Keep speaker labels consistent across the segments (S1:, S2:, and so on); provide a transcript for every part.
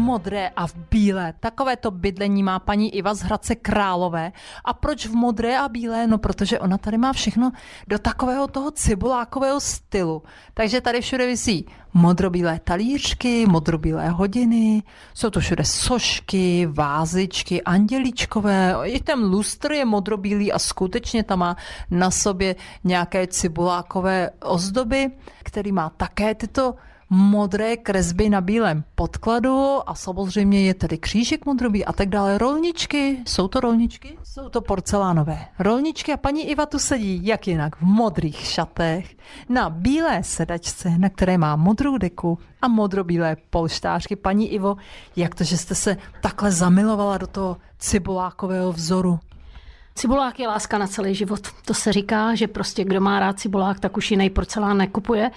S1: modré a v bílé. Takovéto bydlení má paní Iva z Hradce Králové. A proč v modré a bílé? No, protože ona tady má všechno do takového toho cibulákového stylu. Takže tady všude visí modrobílé talířky, modrobílé hodiny, jsou to všude sošky, vázičky, anděličkové, i ten lustr je modrobílý a skutečně tam má na sobě nějaké cibulákové ozdoby, který má také tyto modré kresby na bílém podkladu a samozřejmě je tady křížek modrobý a tak dále. Rolničky, jsou to rolničky? Jsou to porcelánové rolničky a paní Iva tu sedí, jak jinak, v modrých šatech, na bílé sedačce, na které má modrou deku a modrobílé polštářky. Paní Ivo, jak to, že jste se takhle zamilovala do toho cibulákového vzoru?
S2: Cibulák je láska na celý život. To se říká, že prostě kdo má rád cibulák, tak už jiný porcelán nekupuje.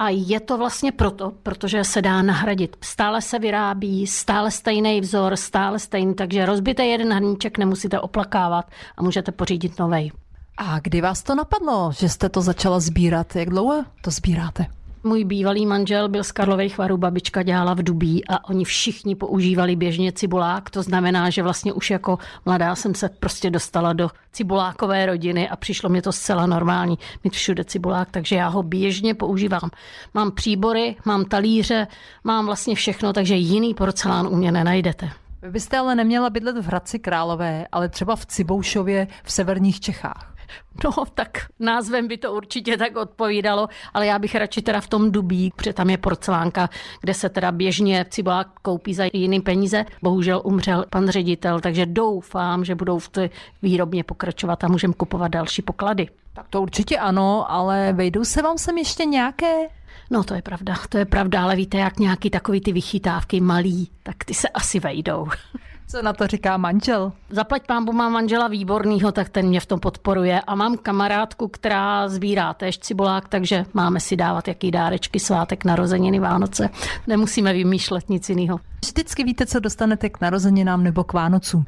S2: A je to vlastně proto, protože se dá nahradit. Stále se vyrábí, stále stejný vzor, stále stejný, takže rozbité jeden hrníček nemusíte oplakávat a můžete pořídit novej.
S1: A kdy vás to napadlo, že jste to začala sbírat? Jak dlouho to sbíráte?
S2: Můj bývalý manžel byl z Karlových varů, babička dělala v Dubí a oni všichni používali běžně cibulák. To znamená, že vlastně už jako mladá jsem se prostě dostala do cibulákové rodiny a přišlo mě to zcela normální mít všude cibulák, takže já ho běžně používám. Mám příbory, mám talíře, mám vlastně všechno, takže jiný porcelán u mě nenajdete.
S1: Vy byste ale neměla bydlet v Hradci Králové, ale třeba v Ciboušově v severních Čechách.
S2: No, tak názvem by to určitě tak odpovídalo, ale já bych radši teda v tom Dubí, protože tam je porcelánka, kde se teda běžně cibulák koupí za jiný peníze. Bohužel umřel pan ředitel, takže doufám, že budou v té výrobně pokračovat a můžeme kupovat další poklady.
S1: Tak to určitě ano, ale vejdou se vám sem ještě nějaké
S2: No to je pravda, to je pravda, ale víte, jak nějaký takový ty vychytávky malý, tak ty se asi vejdou.
S1: Co na to říká manžel?
S2: Zaplať pámbu mám manžela výbornýho, tak ten mě v tom podporuje. A mám kamarádku, která sbírá též cibulák, takže máme si dávat jaký dárečky, svátek, narozeniny, Vánoce. Nemusíme vymýšlet nic jiného.
S1: Vždycky víte, co dostanete k narozeninám nebo k Vánocům.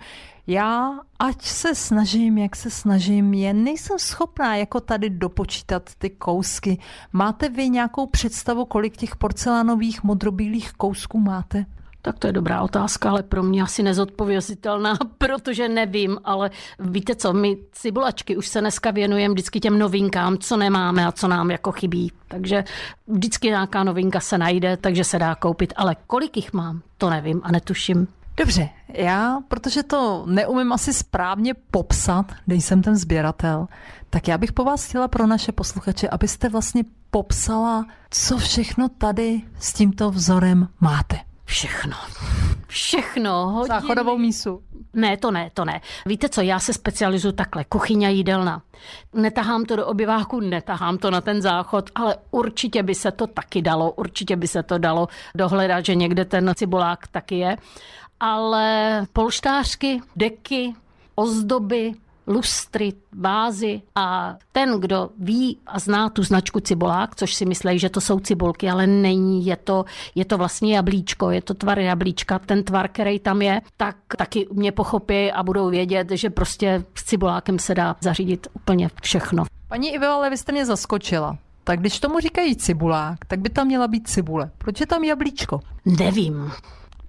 S1: Já, ať se snažím, jak se snažím, jen nejsem schopná jako tady dopočítat ty kousky. Máte vy nějakou představu, kolik těch porcelánových modrobílých kousků máte?
S2: Tak to je dobrá otázka, ale pro mě asi nezodpovězitelná, protože nevím, ale víte co, my cibulačky už se dneska věnujeme vždycky těm novinkám, co nemáme a co nám jako chybí. Takže vždycky nějaká novinka se najde, takže se dá koupit, ale kolik jich mám, to nevím a netuším.
S1: Dobře, já, protože to neumím asi správně popsat, nejsem ten sběratel, tak já bych po vás chtěla pro naše posluchače, abyste vlastně popsala, co všechno tady s tímto vzorem máte.
S2: Všechno. Všechno. Hodiny.
S1: Záchodovou mísu.
S2: Ne, to ne, to ne. Víte co, já se specializuju takhle, kuchyně a jídelna. Netahám to do obyváku, netahám to na ten záchod, ale určitě by se to taky dalo, určitě by se to dalo dohledat, že někde ten cibulák taky je. Ale polštářky, deky, ozdoby, lustry, vázy a ten, kdo ví a zná tu značku cibolák, což si myslí, že to jsou cibulky, ale není, je to, je to vlastně jablíčko, je to tvar jablíčka, ten tvar, který tam je, tak taky mě pochopí a budou vědět, že prostě s cibulákem se dá zařídit úplně všechno.
S1: Paní Ivo, ale vy jste mě zaskočila. Tak když tomu říkají cibulák, tak by tam měla být cibule. Proč je tam jablíčko?
S2: Nevím.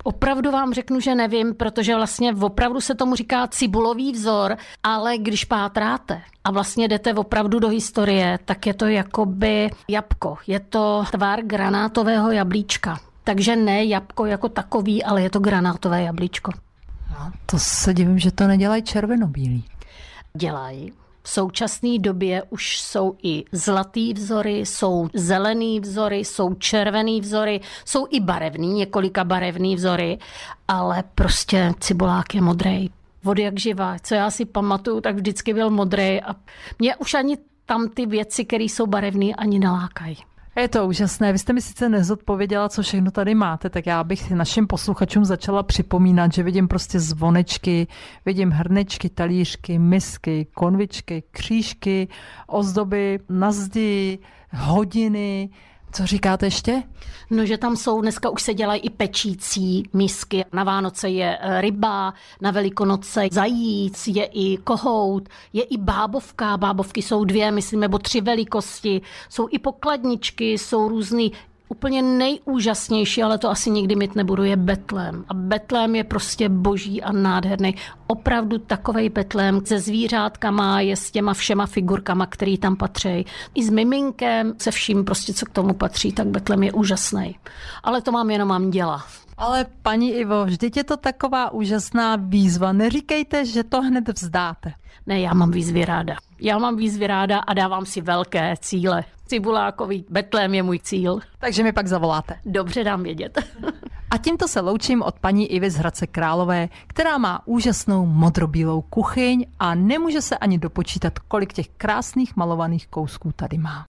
S2: Opravdu vám řeknu, že nevím, protože vlastně opravdu se tomu říká cibulový vzor, ale když pátráte a vlastně jdete opravdu do historie, tak je to jakoby jabko. Je to tvar granátového jablíčka. Takže ne jabko jako takový, ale je to granátové jablíčko.
S1: No, to se divím, že to nedělají červenobílý.
S2: Dělají. V současné době už jsou i zlatý vzory, jsou zelený vzory, jsou červený vzory, jsou i barevný, několika barevný vzory, ale prostě cibulák je modrý. Od jak živá, co já si pamatuju, tak vždycky byl modrý a mě už ani tam ty věci, které jsou barevné, ani nelákají.
S1: Je to úžasné. Vy jste mi sice nezodpověděla, co všechno tady máte, tak já bych našim posluchačům začala připomínat, že vidím prostě zvonečky, vidím hrnečky, talířky, misky, konvičky, křížky, ozdoby na zdi, hodiny, co říkáte ještě?
S2: No, že tam jsou, dneska už se dělají i pečící misky. Na Vánoce je eh, ryba, na Velikonoce zajíc, je i kohout, je i bábovka. Bábovky jsou dvě, myslím, nebo tři velikosti. Jsou i pokladničky, jsou různý úplně nejúžasnější, ale to asi nikdy mít nebudu, je Betlém. A Betlém je prostě boží a nádherný. Opravdu takovej Betlém se zvířátkama, je s těma všema figurkama, který tam patří. I s miminkem, se vším prostě, co k tomu patří, tak Betlém je úžasný. Ale to mám jenom mám děla.
S1: Ale paní Ivo, vždyť je to taková úžasná výzva. Neříkejte, že to hned vzdáte.
S2: Ne, já mám výzvy ráda. Já mám výzvy ráda a dávám si velké cíle. Cibulákový Betlém je můj cíl.
S1: Takže mi pak zavoláte.
S2: Dobře dám vědět.
S1: A tímto se loučím od paní Ivy z Hradce Králové, která má úžasnou modrobílou kuchyň a nemůže se ani dopočítat, kolik těch krásných malovaných kousků tady má.